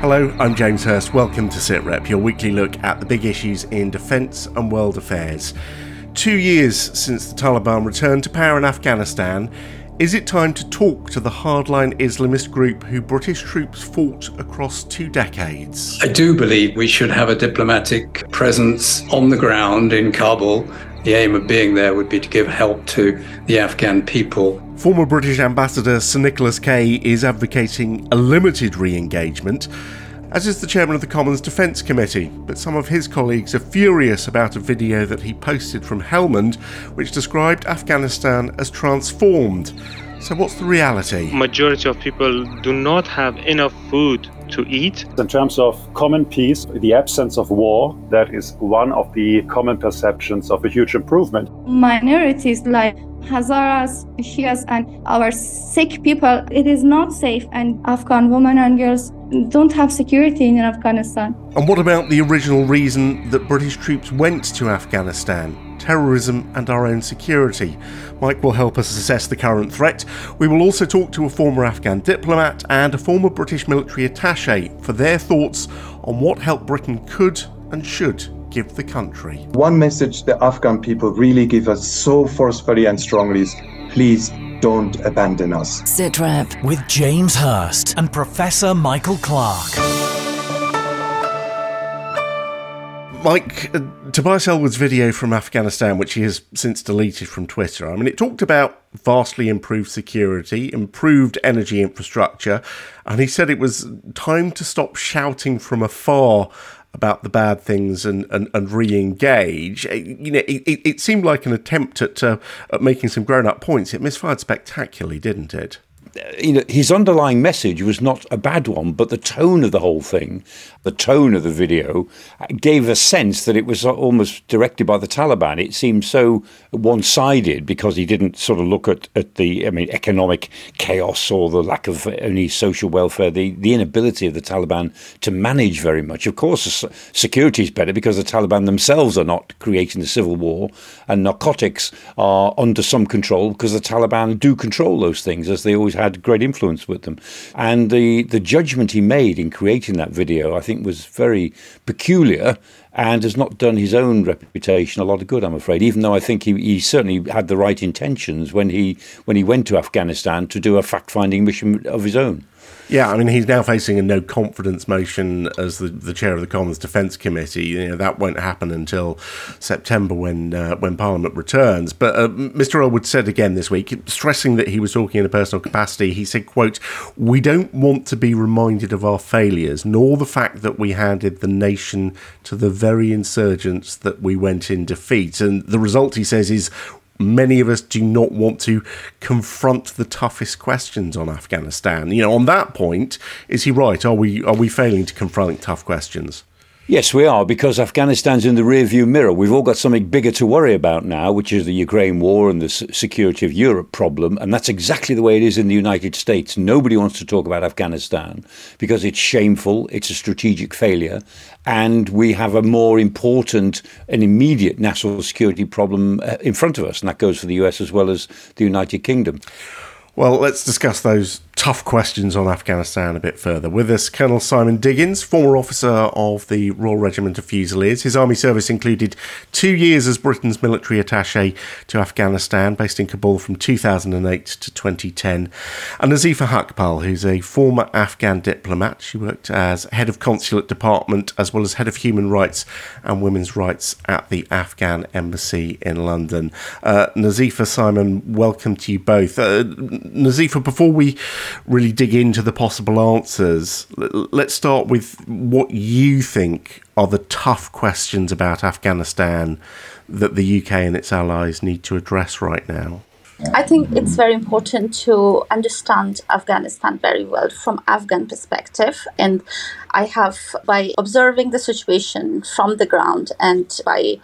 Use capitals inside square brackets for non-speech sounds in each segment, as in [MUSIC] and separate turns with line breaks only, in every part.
Hello, I'm James Hurst. Welcome to SITREP, your weekly look at the big issues in defence and world affairs. Two years since the Taliban returned to power in Afghanistan, is it time to talk to the hardline Islamist group who British troops fought across two decades?
I do believe we should have a diplomatic presence on the ground in Kabul. The aim of being there would be to give help to the Afghan people.
Former British Ambassador Sir Nicholas Kay is advocating a limited re engagement as is the chairman of the Commons Defence Committee. But some of his colleagues are furious about a video that he posted from Helmand, which described Afghanistan as transformed. So, what's the reality?
Majority of people do not have enough food to eat.
In terms of common peace, the absence of war, that is one of the common perceptions of a huge improvement.
Minorities like Hazaras, Shias, and our Sikh people, it is not safe, and Afghan women and girls don't have security in Afghanistan.
And what about the original reason that British troops went to Afghanistan? Terrorism and our own security. Mike will help us assess the current threat. We will also talk to a former Afghan diplomat and a former British military attache for their thoughts on what help Britain could and should give the country.
One message the Afghan people really give us so forcefully and strongly is please don't abandon us.
SITREP with James Hurst and Professor Michael Clarke.
Mike, uh, Tobias Ellwood's video from Afghanistan, which he has since deleted from Twitter, I mean, it talked about vastly improved security, improved energy infrastructure, and he said it was time to stop shouting from afar about the bad things and, and, and re-engage. Uh, you know, it, it, it seemed like an attempt at, uh, at making some grown-up points. It misfired spectacularly, didn't it?
You know, his underlying message was not a bad one, but the tone of the whole thing, the tone of the video, uh, gave a sense that it was uh, almost directed by the Taliban. It seemed so one-sided because he didn't sort of look at, at the, I mean, economic chaos or the lack of any social welfare, the, the inability of the Taliban to manage very much. Of course, security is better because the Taliban themselves are not creating the civil war, and narcotics are under some control because the Taliban do control those things, as they always have had great influence with them. And the, the judgment he made in creating that video, I think, was very peculiar and has not done his own reputation a lot of good, I'm afraid. Even though I think he, he certainly had the right intentions when he when he went to Afghanistan to do a fact finding mission of his own.
Yeah, I mean, he's now facing a no confidence motion as the, the chair of the Commons Defence Committee. You know, that won't happen until September when uh, when Parliament returns. But uh, Mr. Ellwood said again this week, stressing that he was talking in a personal capacity, he said, quote, We don't want to be reminded of our failures, nor the fact that we handed the nation to the very insurgents that we went in defeat. And the result, he says, is many of us do not want to confront the toughest questions on Afghanistan. You know, on that point, is he right? Are we are we failing to confront tough questions?
Yes, we are, because Afghanistan's in the rearview mirror. We've all got something bigger to worry about now, which is the Ukraine war and the security of Europe problem. And that's exactly the way it is in the United States. Nobody wants to talk about Afghanistan because it's shameful, it's a strategic failure, and we have a more important and immediate national security problem uh, in front of us. And that goes for the US as well as the United Kingdom.
Well, let's discuss those tough questions on Afghanistan a bit further. With us, Colonel Simon Diggins, former officer of the Royal Regiment of Fusiliers. His army service included two years as Britain's military attache to Afghanistan, based in Kabul from 2008 to 2010. And Nazifa Haqpal, who's a former Afghan diplomat. She worked as head of consulate department as well as head of human rights and women's rights at the Afghan embassy in London. Uh, Nazifa, Simon, welcome to you both. Uh, Nazifa, before we really dig into the possible answers, let's start with what you think are the tough questions about Afghanistan that the UK and its allies need to address right now.
I think it's very important to understand Afghanistan very well from Afghan perspective and I have by observing the situation from the ground and by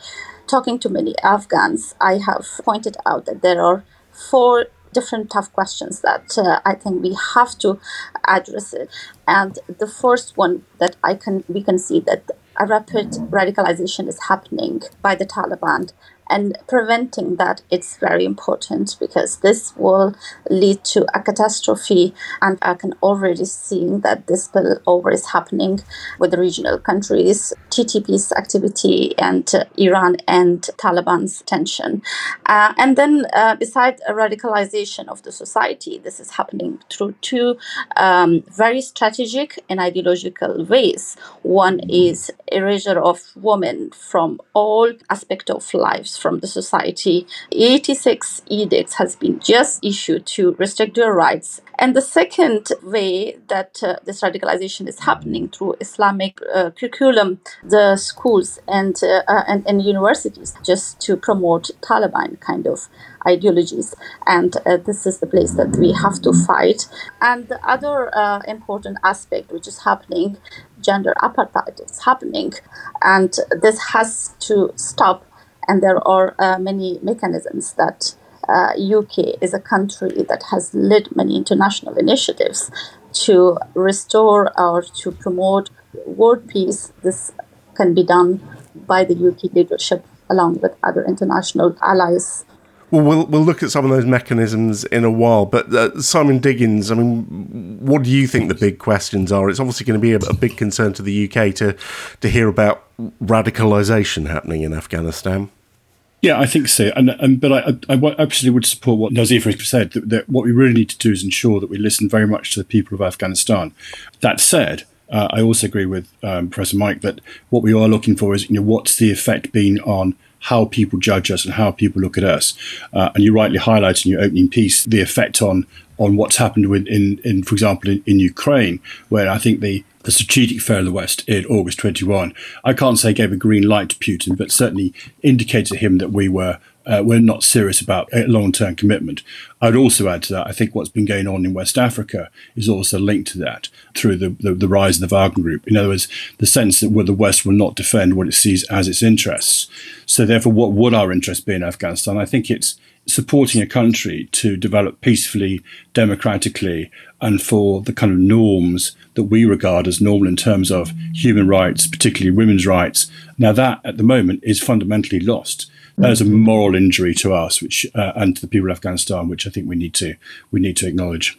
talking to many Afghans I have pointed out that there are four different tough questions that uh, I think we have to address it. And the first one that I can we can see that a rapid radicalization is happening by the Taliban and preventing that it's very important because this will lead to a catastrophe and i can already see that this spillover is happening with the regional countries ttp's activity and uh, iran and taliban's tension. Uh, and then uh, besides radicalization of the society this is happening through two um, very strategic and ideological ways. One is erasure of women from all aspects of from the society. 86 edicts has been just issued to restrict their rights. And the second way that uh, this radicalization is happening through Islamic uh, curriculum, the schools and, uh, uh and, and universities, just to promote Taliban kind of ideologies. And uh, this is the place that we have to fight. And the other uh, important aspect which is happening, gender apartheid is happening. And this has to stop and there are uh, many mechanisms that uh, UK is a country that has led many international initiatives to restore or to promote world peace. This can be done by the UK leadership along with other international allies.
Well, we'll we'll look at some of those mechanisms in a while. But uh, Simon Diggins, I mean, what do you think the big questions are? It's obviously going to be a, a big concern to the UK to to hear about radicalisation happening in Afghanistan.
Yeah, I think so. And, and but I, I, absolutely would support what has said. That, that, what we really need to do is ensure that we listen very much to the people of Afghanistan. That said, uh, I also agree with um, Professor Mike that what we are looking for is, you know, what's the effect been on how people judge us and how people look at us. Uh, and you rightly highlight in your opening piece the effect on on what's happened with, in, in, for example, in, in Ukraine, where I think the the Strategic Affair of the West in August 21. I can't say gave a green light to Putin, but certainly indicated to him that we were uh, we're not serious about a long-term commitment. I'd also add to that, I think what's been going on in West Africa is also linked to that through the, the, the rise of the Wagner Group. In other words, the sense that the West will not defend what it sees as its interests. So therefore, what would our interest be in Afghanistan? I think it's supporting a country to develop peacefully, democratically, and for the kind of norms that we regard as normal in terms of human rights, particularly women's rights. Now, that at the moment is fundamentally lost. Is a moral injury to us, which uh, and to the people of Afghanistan, which I think we need to we need to acknowledge.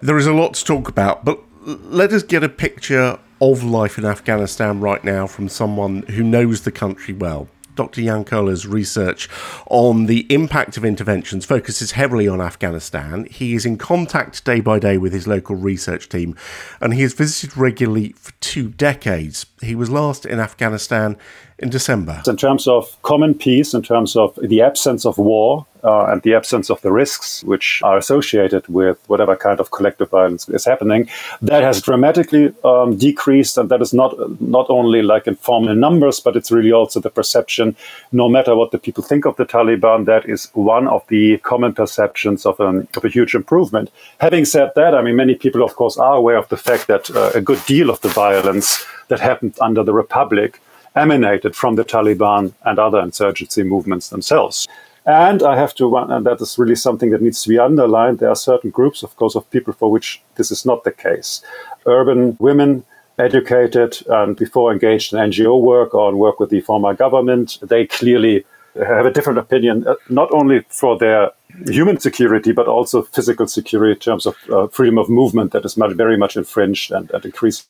There is a lot to talk about, but let us get a picture of life in Afghanistan right now from someone who knows the country well. Dr. Jan Koehler's research on the impact of interventions focuses heavily on Afghanistan. He is in contact day by day with his local research team and he has visited regularly for two decades. He was last in Afghanistan in December.
In terms of common peace, in terms of the absence of war, uh, and the absence of the risks which are associated with whatever kind of collective violence is happening, that has dramatically um, decreased, and that is not not only like in formal numbers, but it's really also the perception. No matter what the people think of the Taliban, that is one of the common perceptions of, an, of a huge improvement. Having said that, I mean, many people, of course, are aware of the fact that uh, a good deal of the violence that happened under the Republic emanated from the Taliban and other insurgency movements themselves. And I have to, and that is really something that needs to be underlined. There are certain groups, of course, of people for which this is not the case. Urban women, educated, and before engaged in NGO work or work with the former government, they clearly have a different opinion, uh, not only for their human security, but also physical security in terms of uh, freedom of movement that is very much infringed and, and increased.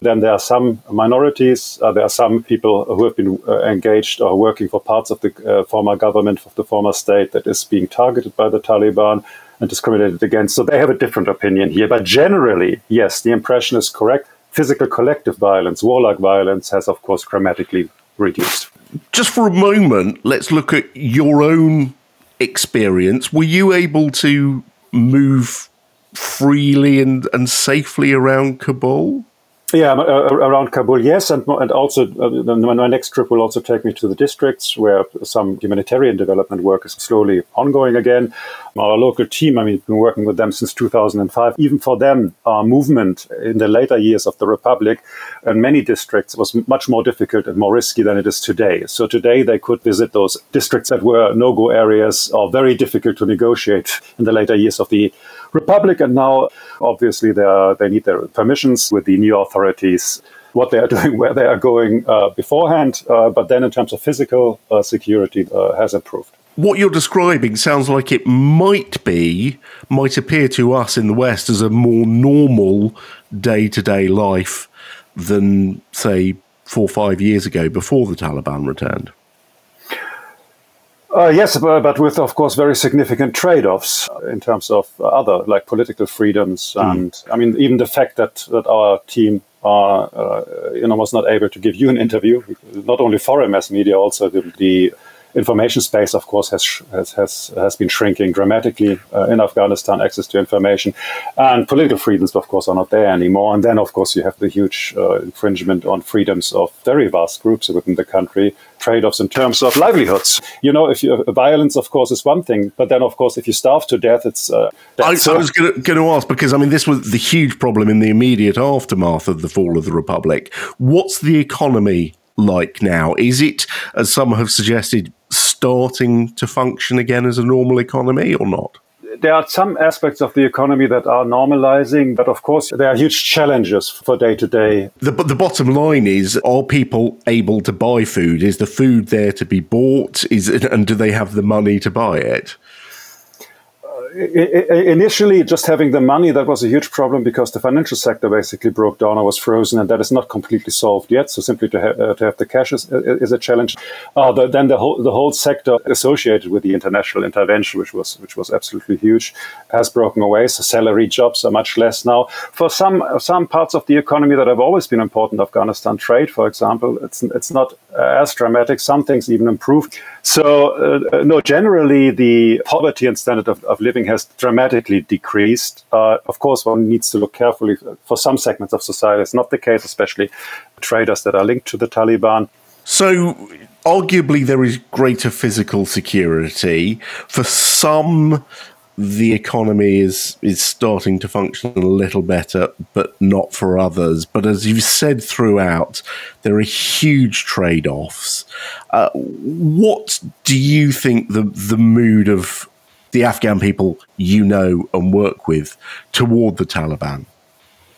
Then there are some minorities. Uh, there are some people who have been uh, engaged or working for parts of the uh, former government, of the former state that is being targeted by the Taliban and discriminated against. So they have a different opinion here. But generally, yes, the impression is correct. Physical collective violence, warlike violence, has of course dramatically reduced.
Just for a moment, let's look at your own experience. Were you able to move freely and, and safely around Kabul?
Yeah, uh, around Kabul, yes, and and also uh, my next trip will also take me to the districts where some humanitarian development work is slowly ongoing again. Our local team, I mean, been working with them since 2005. Even for them, our movement in the later years of the republic, in many districts, was much more difficult and more risky than it is today. So today they could visit those districts that were no-go areas or very difficult to negotiate in the later years of the republic, and now obviously they are, they need their permissions with the new authorities what they are [LAUGHS] doing, where they are going uh, beforehand. Uh, but then, in terms of physical uh, security, uh, has improved.
What you're describing sounds like it might be, might appear to us in the West as a more normal day to day life than, say, four or five years ago before the Taliban returned.
Uh, yes, but with, of course, very significant trade offs in terms of other, like political freedoms. Mm. And I mean, even the fact that, that our team uh, uh, you know, was not able to give you an interview, not only foreign mass media, also the, the information space, of course, has has has, has been shrinking dramatically uh, in Afghanistan. Access to information and political freedoms, of course, are not there anymore. And then, of course, you have the huge uh, infringement on freedoms of very vast groups within the country. Trade-offs in terms of livelihoods. You know, if you violence, of course, is one thing, but then, of course, if you starve to death, it's. Uh,
I, I, was going to ask because I mean, this was the huge problem in the immediate aftermath of the fall of the republic. What's the economy like now? Is it, as some have suggested, starting to function again as a normal economy or not?
There are some aspects of the economy that are normalizing, but of course, there are huge challenges for day to day.
The, the bottom line is are people able to buy food? Is the food there to be bought? Is it, and do they have the money to buy it?
Initially, just having the money that was a huge problem because the financial sector basically broke down or was frozen, and that is not completely solved yet. So simply to, ha- uh, to have the cash is, is a challenge. Uh, the, then the whole the whole sector associated with the international intervention, which was which was absolutely huge, has broken away. So salary jobs are much less now. For some some parts of the economy that have always been important, Afghanistan trade, for example, it's it's not as dramatic. Some things even improved. So uh, no, generally the poverty and standard of, of living has dramatically decreased. Uh, of course, one needs to look carefully for some segments of society. It's not the case, especially traders that are linked to the Taliban.
So, arguably, there is greater physical security. For some the economy is is starting to function a little better, but not for others. But as you've said throughout, there are huge trade offs. Uh, what do you think the the mood of the Afghan people you know and work with toward the Taliban?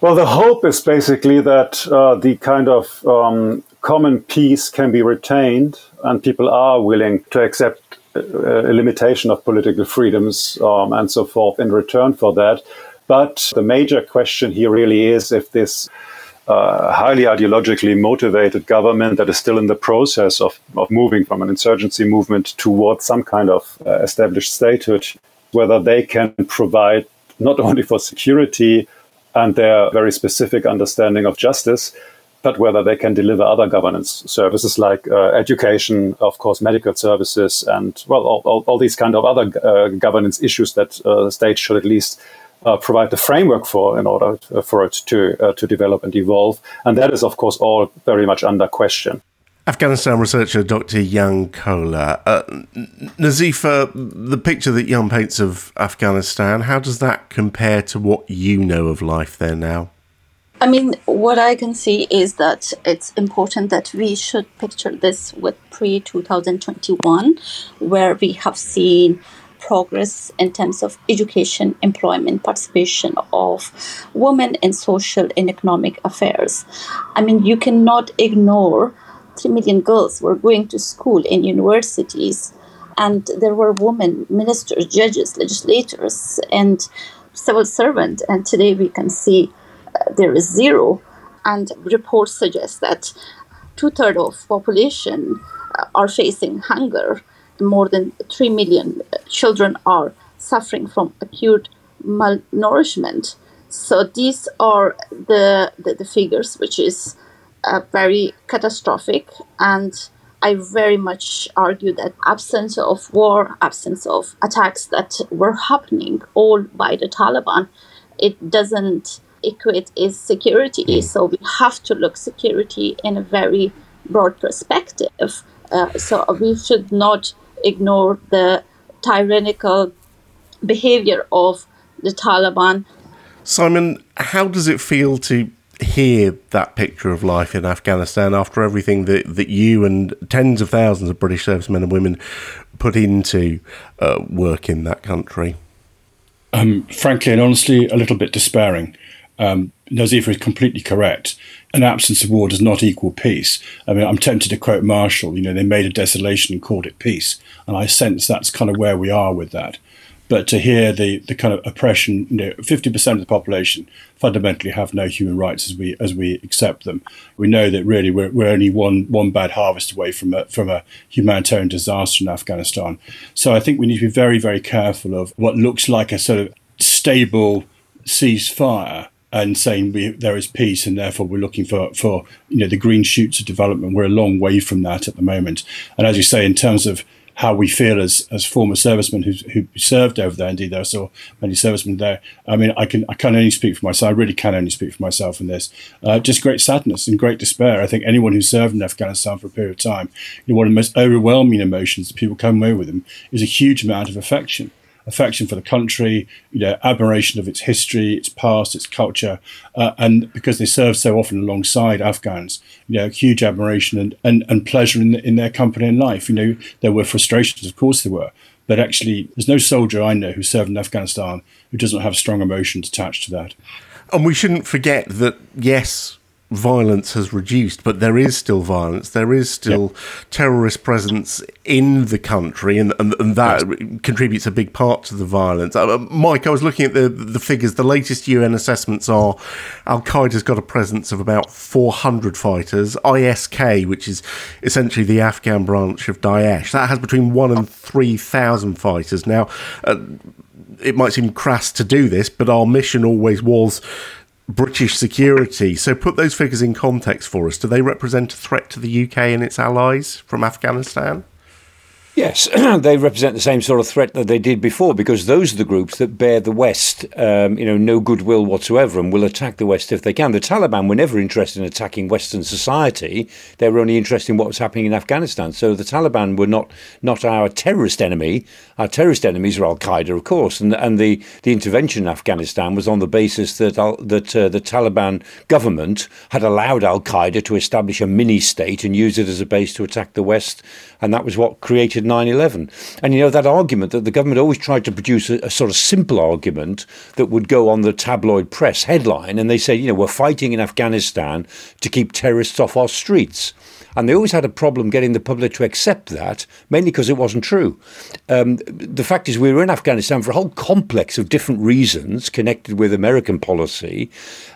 Well, the hope is basically that uh, the kind of um, common peace can be retained and people are willing to accept a limitation of political freedoms um, and so forth in return for that. But the major question here really is if this uh, highly ideologically motivated government that is still in the process of, of moving from an insurgency movement towards some kind of uh, established statehood, whether they can provide not only for security and their very specific understanding of justice, but whether they can deliver other governance services like uh, education, of course, medical services, and well, all, all, all these kind of other uh, governance issues that uh, state should at least uh, provide the framework for in order uh, for it to uh, to develop and evolve. And that is, of course, all very much under question.
Afghanistan researcher Dr. Jan Koehler. Uh, Nazifa, the picture that Jan paints of Afghanistan, how does that compare to what you know of life there now?
I mean, what I can see is that it's important that we should picture this with pre 2021, where we have seen progress in terms of education, employment, participation of women in social and economic affairs. I mean, you cannot ignore 3 million girls were going to school in universities, and there were women ministers, judges, legislators, and civil servants. And today we can see there is zero. And reports suggest that two thirds of population uh, are facing hunger more than 3 million children are suffering from acute malnourishment. So these are the, the, the figures, which is uh, very catastrophic. And I very much argue that absence of war, absence of attacks that were happening all by the Taliban, it doesn't equate is security. Mm. So we have to look security in a very broad perspective. Uh, so we should not ignore the tyrannical behavior of the Taliban.
Simon, how does it feel to hear that picture of life in Afghanistan after everything that, that you and tens of thousands of British servicemen and women put into uh, work in that country?
Um, frankly and honestly, a little bit despairing. Um, Nazifa is completely correct. An absence of war does not equal peace. I mean, I'm tempted to quote Marshall. You know, they made a desolation and called it peace, and I sense that's kind of where we are with that. But to hear the, the kind of oppression, you know, 50% of the population fundamentally have no human rights as we as we accept them. We know that really we're, we're only one one bad harvest away from a, from a humanitarian disaster in Afghanistan. So I think we need to be very very careful of what looks like a sort of stable ceasefire and saying we, there is peace and therefore we're looking for, for you know the green shoots of development. We're a long way from that at the moment. And as you say, in terms of how we feel as as former servicemen who who served over there. Indeed, there are so many servicemen there. I mean, I can I can only speak for myself. I really can only speak for myself in this. Uh, just great sadness and great despair. I think anyone who served in Afghanistan for a period of time, you know, one of the most overwhelming emotions that people come away with them is a huge amount of affection affection for the country, you know, admiration of its history, its past, its culture, uh, and because they served so often alongside Afghans, you know, huge admiration and, and, and pleasure in, in their company and life. You know, there were frustrations, of course there were, but actually, there's no soldier I know who served in Afghanistan who doesn't have strong emotions attached to that.
And we shouldn't forget that, yes, violence has reduced, but there is still violence. There is still yep. terrorist presence in the country, and, and, and that yes. contributes a big part to the violence. Uh, Mike, I was looking at the the figures. The latest UN assessments are Al Qaeda's got a presence of about 400 fighters. ISK, which is essentially the Afghan branch of Daesh, that has between one and three thousand fighters. Now. Uh, it might seem crass to do this, but our mission always was British security. So put those figures in context for us. Do they represent a threat to the UK and its allies from Afghanistan?
Yes, [CLEARS THROAT] they represent the same sort of threat that they did before because those are the groups that bear the West, um, you know, no goodwill whatsoever and will attack the West if they can. The Taliban were never interested in attacking Western society; they were only interested in what was happening in Afghanistan. So the Taliban were not not our terrorist enemy. Our terrorist enemies are Al Qaeda, of course, and and the, the intervention in Afghanistan was on the basis that that uh, the Taliban government had allowed Al Qaeda to establish a mini state and use it as a base to attack the West, and that was what created 9 11. And you know, that argument that the government always tried to produce a, a, sort of simple argument that would go on the tabloid press headline, and they said, you know, we're fighting in Afghanistan to keep terrorists off our streets. And they always had a problem getting the public to accept that, mainly because it wasn't true. Um, the fact is, we were in Afghanistan for a whole complex of different reasons connected with American policy.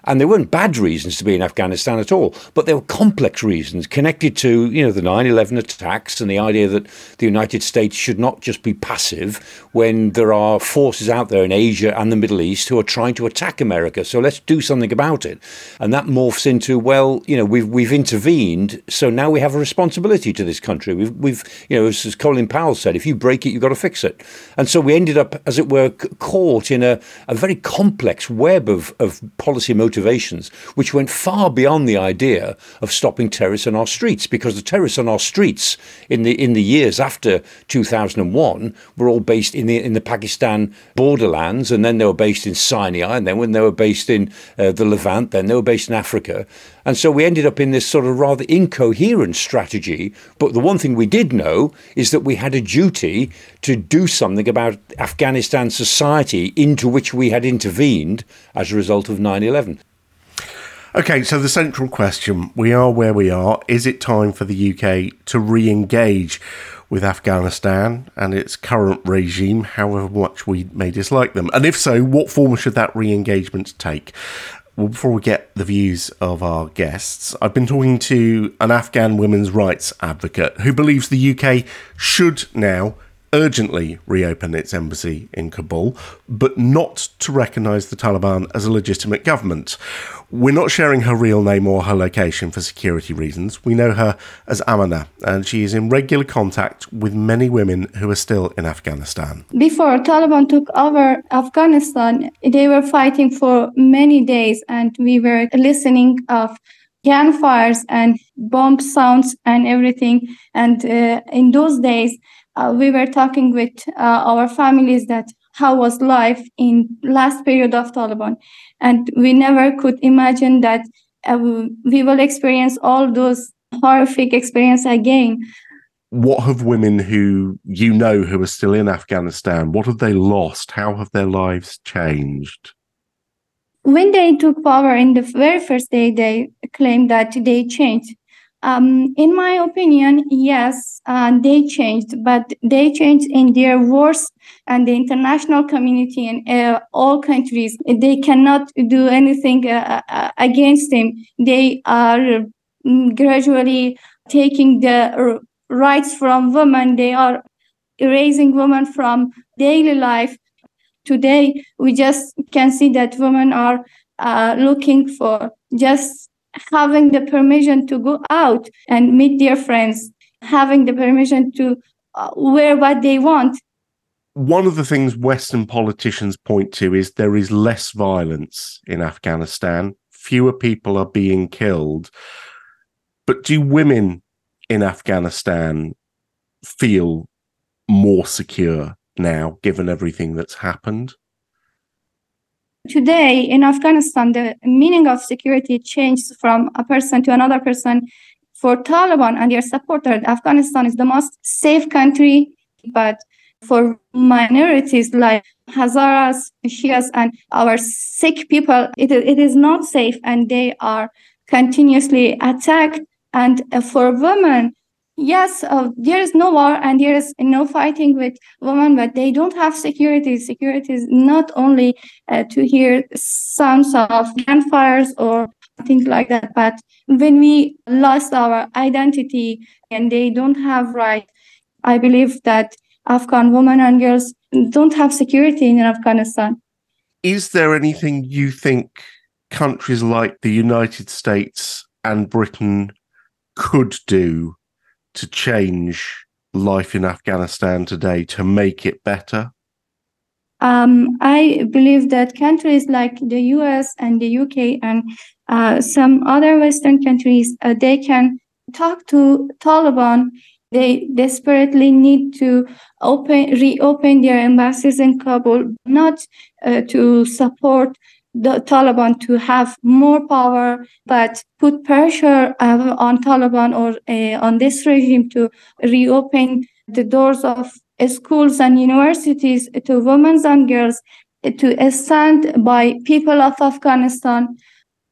And they weren't bad reasons to be in Afghanistan at all, but they were complex reasons connected to, you know, the 9 11 attacks and the idea that the United States should not just be passive when there are forces out there in Asia and the Middle East who are trying to attack America. So let's do something about it. And that morphs into, well, you know, we've, we've intervened, so now we have a responsibility to this country. We've, we've you know, as, as Colin Powell said, if you break it, you've got to fix it. And so we ended up, as it were, caught in a, a very complex web of, of policy motivations which went far beyond the idea of stopping terrorists on our streets, because the terrorists on our streets in the in the years after 2001 were all based in the in the Pakistan borderlands, and then they were based in Sinai, and then when they were based in uh, the Levant, then they were based in Africa, and so we ended up in this sort of rather incoherent strategy. But the one thing we did know is that we had a duty to do something about Afghanistan society into which we had intervened as a result of 9 11.
Okay, so the central question we are where we are. Is it time for the UK to re engage with Afghanistan and its current regime, however much we may dislike them? And if so, what form should that re engagement take? Well, before we get the views of our guests, I've been talking to an Afghan women's rights advocate who believes the UK should now urgently reopen its embassy in Kabul, but not to recognise the Taliban as a legitimate government. We're not sharing her real name or her location for security reasons. We know her as Amana, and she is in regular contact with many women who are still in Afghanistan.
Before Taliban took over Afghanistan, they were fighting for many days, and we were listening of gunfires and bomb sounds and everything. And uh, in those days, uh, we were talking with uh, our families that how was life in last period of Taliban, and we never could imagine that uh, we will experience all those horrific experience again.
What have women who you know who are still in Afghanistan? What have they lost? How have their lives changed?
when they took power in the very first day, they claimed that they changed. Um, in my opinion, yes, uh, they changed, but they changed in their worst and the international community and uh, all countries. They cannot do anything uh, uh against them. They are mm, gradually taking the rights from women. They are erasing women from daily life. Today, we just can see that women are uh, looking for just having the permission to go out and meet their friends, having the permission to uh, wear what they want.
One of the things Western politicians point to is there is less violence in Afghanistan, fewer people are being killed. But do women in Afghanistan feel more secure now, given everything that's happened?
Today in Afghanistan, the meaning of security changed from a person to another person. For Taliban and their supporters, Afghanistan is the most safe country, but for minorities like Hazaras, Shias, and our Sikh people, it, it is not safe and they are continuously attacked. And for women, yes, uh, there is no war and there is no fighting with women, but they don't have security. Security is not only uh, to hear sounds of gunfires or things like that, but when we lost our identity and they don't have right, I believe that Afghan women and girls don't have security in Afghanistan.
Is there anything you think countries like the United States and Britain could do to change life in Afghanistan today to make it better?
Um, I believe that countries like the US and the UK and uh, some other Western countries, uh, they can talk to Taliban. They desperately need to open, reopen their embassies in Kabul, not uh, to support the Taliban to have more power, but put pressure uh, on Taliban or uh, on this regime to reopen the doors of schools and universities to women and girls to stand by people of Afghanistan.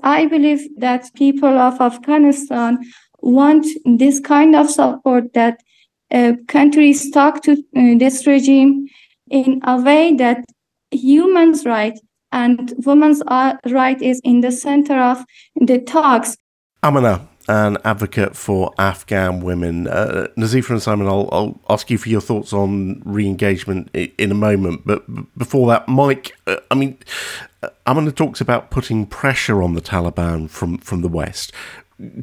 I believe that people of Afghanistan want this kind of support that uh, countries talk to uh, this regime in a way that humans' rights and women's right is in the center of the talks.
Amina, an advocate for Afghan women. Uh, Nazifa and Simon, I'll, I'll, ask you for your thoughts on re engagement in a moment. But before that, Mike, uh, I mean, uh, Amina talks about putting pressure on the Taliban from, from the West.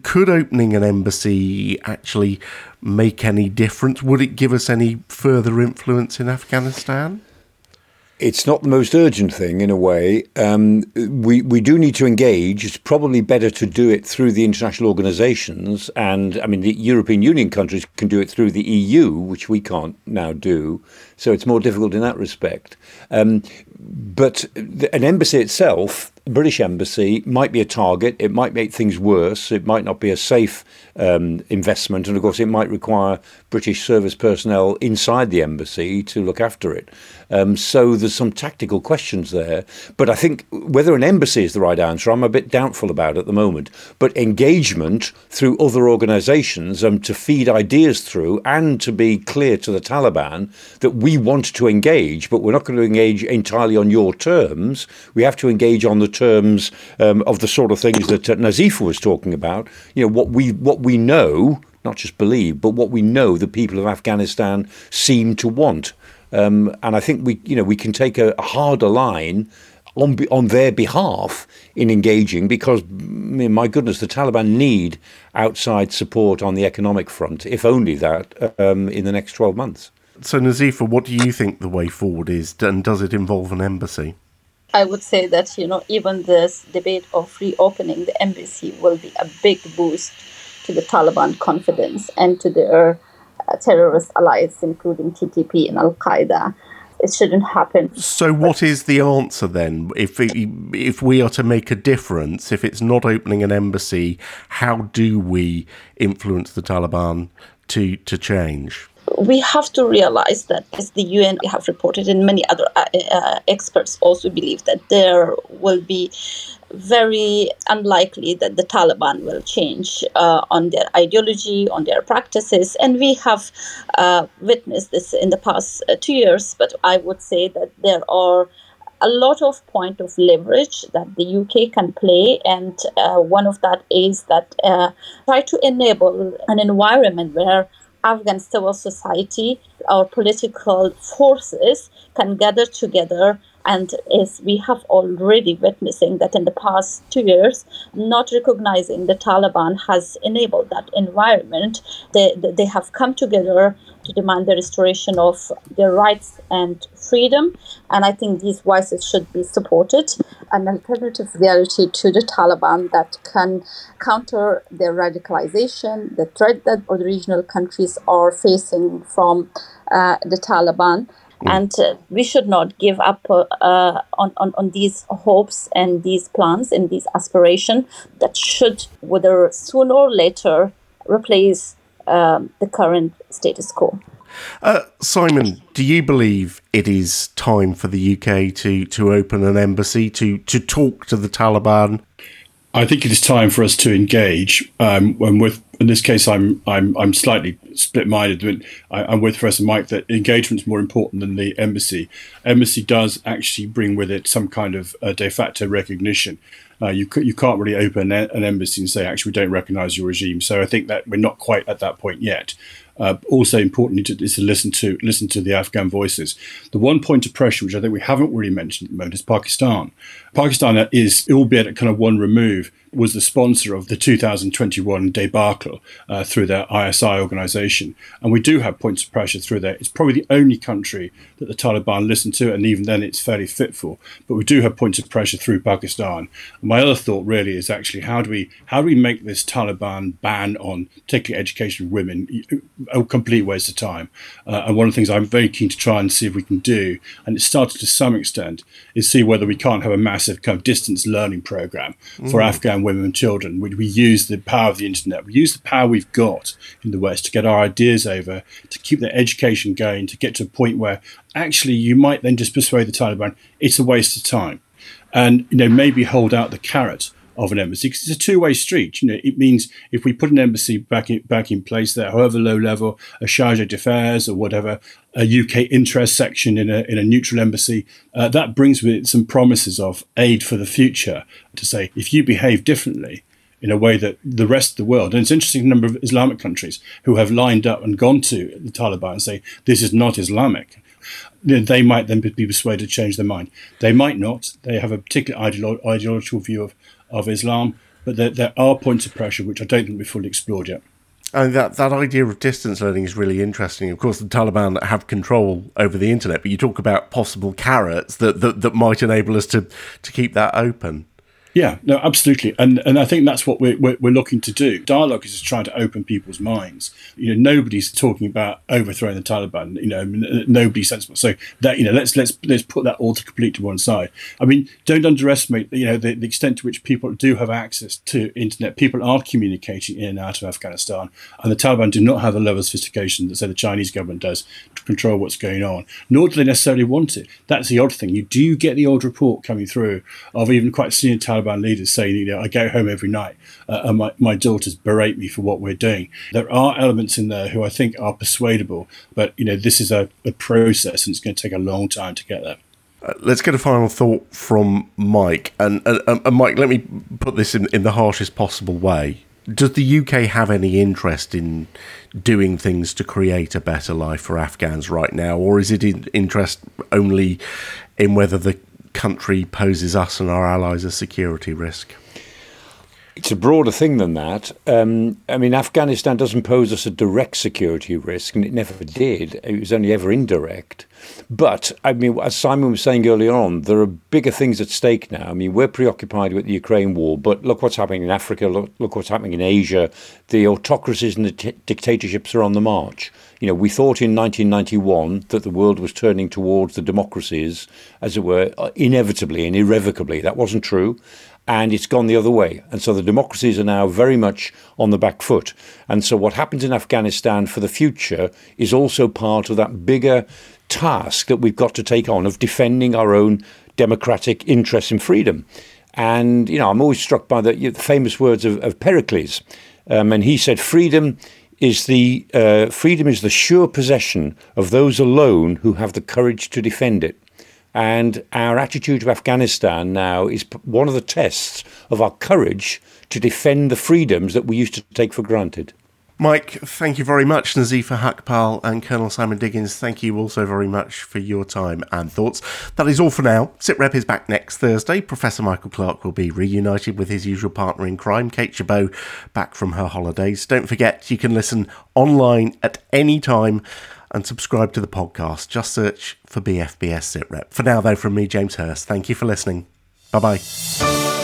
Could opening an embassy actually make any difference? Would it give us any further influence in Afghanistan?
It's not the most urgent thing in a way. Um, we we do need to engage. It's probably better to do it through the international organisations, and I mean the European Union countries can do it through the EU, which we can't now do. So it's more difficult in that respect. Um, but an embassy itself, British embassy, might be a target. It might make things worse. It might not be a safe um, investment, and of course, it might require British service personnel inside the embassy to look after it. Um, so there's some tactical questions there. But I think whether an embassy is the right answer, I'm a bit doubtful about at the moment. But engagement through other organisations um, to feed ideas through and to be clear to the Taliban that we want to engage, but we're not going to engage entirely on your terms. We have to engage on the terms um, of the sort of things that uh, Nazifa was talking about. You know what we what we know, not just believe, but what we know the people of Afghanistan seem to want. Um, and I think we, you know, we can take a, a harder line on on their behalf in engaging because, my goodness, the Taliban need outside support on the economic front, if only that, um, in the next twelve months.
So, Nazifa, what do you think the way forward is, and does it involve an embassy?
I would say that you know even this debate of reopening the embassy will be a big boost to the Taliban confidence and to their uh, terrorist allies, including TTP and Al Qaeda. It shouldn't happen.
So, what is the answer then? If if we are to make a difference, if it's not opening an embassy, how do we influence the Taliban to to change?
We have to realize that, as the UN have reported, and many other uh, uh, experts also believe that there will be very unlikely that the Taliban will change uh, on their ideology, on their practices. And we have uh, witnessed this in the past uh, two years. But I would say that there are a lot of point of leverage that the UK can play, and uh, one of that is that uh, try to enable an environment where Afghan civil society, our political forces can gather together and as we have already witnessing that in the past two years, not recognizing the Taliban has enabled that environment. They, they have come together to demand the restoration of their rights and freedom. And I think these voices should be supported. An alternative reality to the Taliban that can counter their radicalization, the threat that other regional countries are facing from uh, the Taliban. And uh, we should not give up uh, uh, on, on, on these hopes and these plans and these aspirations that should, whether sooner or later, replace um, the current status quo.
Uh, Simon, do you believe it is time for the UK to, to open an embassy to, to talk to the Taliban?
I think it is time for us to engage. Um, and with in this case, I'm I'm I'm slightly split-minded. I, am with Professor Mike that engagement is more important than the embassy. Embassy does actually bring with it some kind of uh, de facto recognition. Uh, you you can't really open an embassy and say actually we don't recognise your regime. So I think that we're not quite at that point yet. Uh, also important to, is to listen to listen to the Afghan voices. The one point of pressure, which I think we haven't really mentioned at the moment, is Pakistan. Pakistan is, albeit at kind of one remove, was the sponsor of the 2021 debacle uh, through their ISI organization. And we do have points of pressure through there. It's probably the only country that the Taliban listen to, and even then it's fairly fitful. But we do have points of pressure through Pakistan. And my other thought really is actually how do we how do we make this Taliban ban on particularly education of women a complete waste of time? Uh, and one of the things I'm very keen to try and see if we can do, and it started to some extent, is see whether we can't have a massive kind of distance learning program for
Mm.
Afghan women and children. We, we use the power of the internet, we use the power we've got in the West to get our ideas over, to keep their education going, to get to a point where actually you might then just persuade the Taliban it's a waste of time. And you know, maybe hold out the carrot of an embassy because it's a two-way street. You know, it means if we put an embassy back in back in place there, however low level, a charge d'affaires or whatever, a UK interest section in a in a neutral embassy, uh, that brings with it some promises of aid for the future. To say if you behave differently in a way that the rest of the world, and it's interesting, the number of Islamic countries who have lined up and gone to the Taliban and say this is not Islamic they might then be persuaded to change their mind. They might not. They have a particular ideolo- ideological view of, of Islam, but there, there are points of pressure which I don't think we've fully explored yet.
And that, that idea of distance learning is really interesting. Of course, the Taliban have control over the internet, but you talk about possible carrots that, that, that might enable us to, to keep that open.
Yeah, no, absolutely, and and I think that's what we're, we're, we're looking to do. Dialogue is just trying to open people's minds. You know, nobody's talking about overthrowing the Taliban. You know, nobody's sensible. So that you know, let's let's let's put that all to complete to one side. I mean, don't underestimate you know the, the extent to which people do have access to internet. People are communicating in and out of Afghanistan, and the Taliban do not have the level of sophistication that say the Chinese government does to control what's going on. Nor do they necessarily want it. That's the odd thing. You do get the odd report coming through of even quite senior Taliban leaders saying, you know, I go home every night uh, and my, my daughters berate me for what we're doing. There are elements in there who I think are persuadable, but, you know, this is a, a process and it's going to take a long time to get there.
Uh, let's get a final thought from Mike. And Mike, let me put this in, in the harshest possible way. Does the UK have any interest in doing things to create a better life for Afghans right now? Or is it in interest only in whether the country poses us and our allies a security risk?
It's a broader thing than that. Um, I mean, Afghanistan doesn't pose us a direct security risk, and it never did. It was only ever indirect. But, I mean, as Simon was saying earlier on, there are bigger things at stake now. I mean, we're preoccupied with the Ukraine war, but look what's happening in Africa, look, look what's happening in Asia. The autocracies and the t- dictatorships are on the march. You know, we thought in 1991 that the world was turning towards the democracies, as it were, inevitably and irrevocably. That wasn't true. and it's gone the other way. And so the democracies are now very much on the back foot. And so what happens in Afghanistan for the future is also part of that bigger task that we've got to take on of defending our own democratic interests and freedom. And, you know, I'm always struck by the, the famous words of, of Pericles. Um, and he said, freedom is the uh, freedom is the sure possession of those alone who have the courage to defend it. And our attitude to Afghanistan now is one of the tests of our courage to defend the freedoms that we used to take for granted.
Mike, thank you very much. Nazifa Haqpal and Colonel Simon Diggins, thank you also very much for your time and thoughts. That is all for now. SITREP is back next Thursday. Professor Michael Clarke will be reunited with his usual partner in crime, Kate Chabot, back from her holidays. Don't forget, you can listen online at any time and subscribe to the podcast. Just search for BFBS SITREP. For now, though, from me, James Hurst, thank you for listening. Bye bye.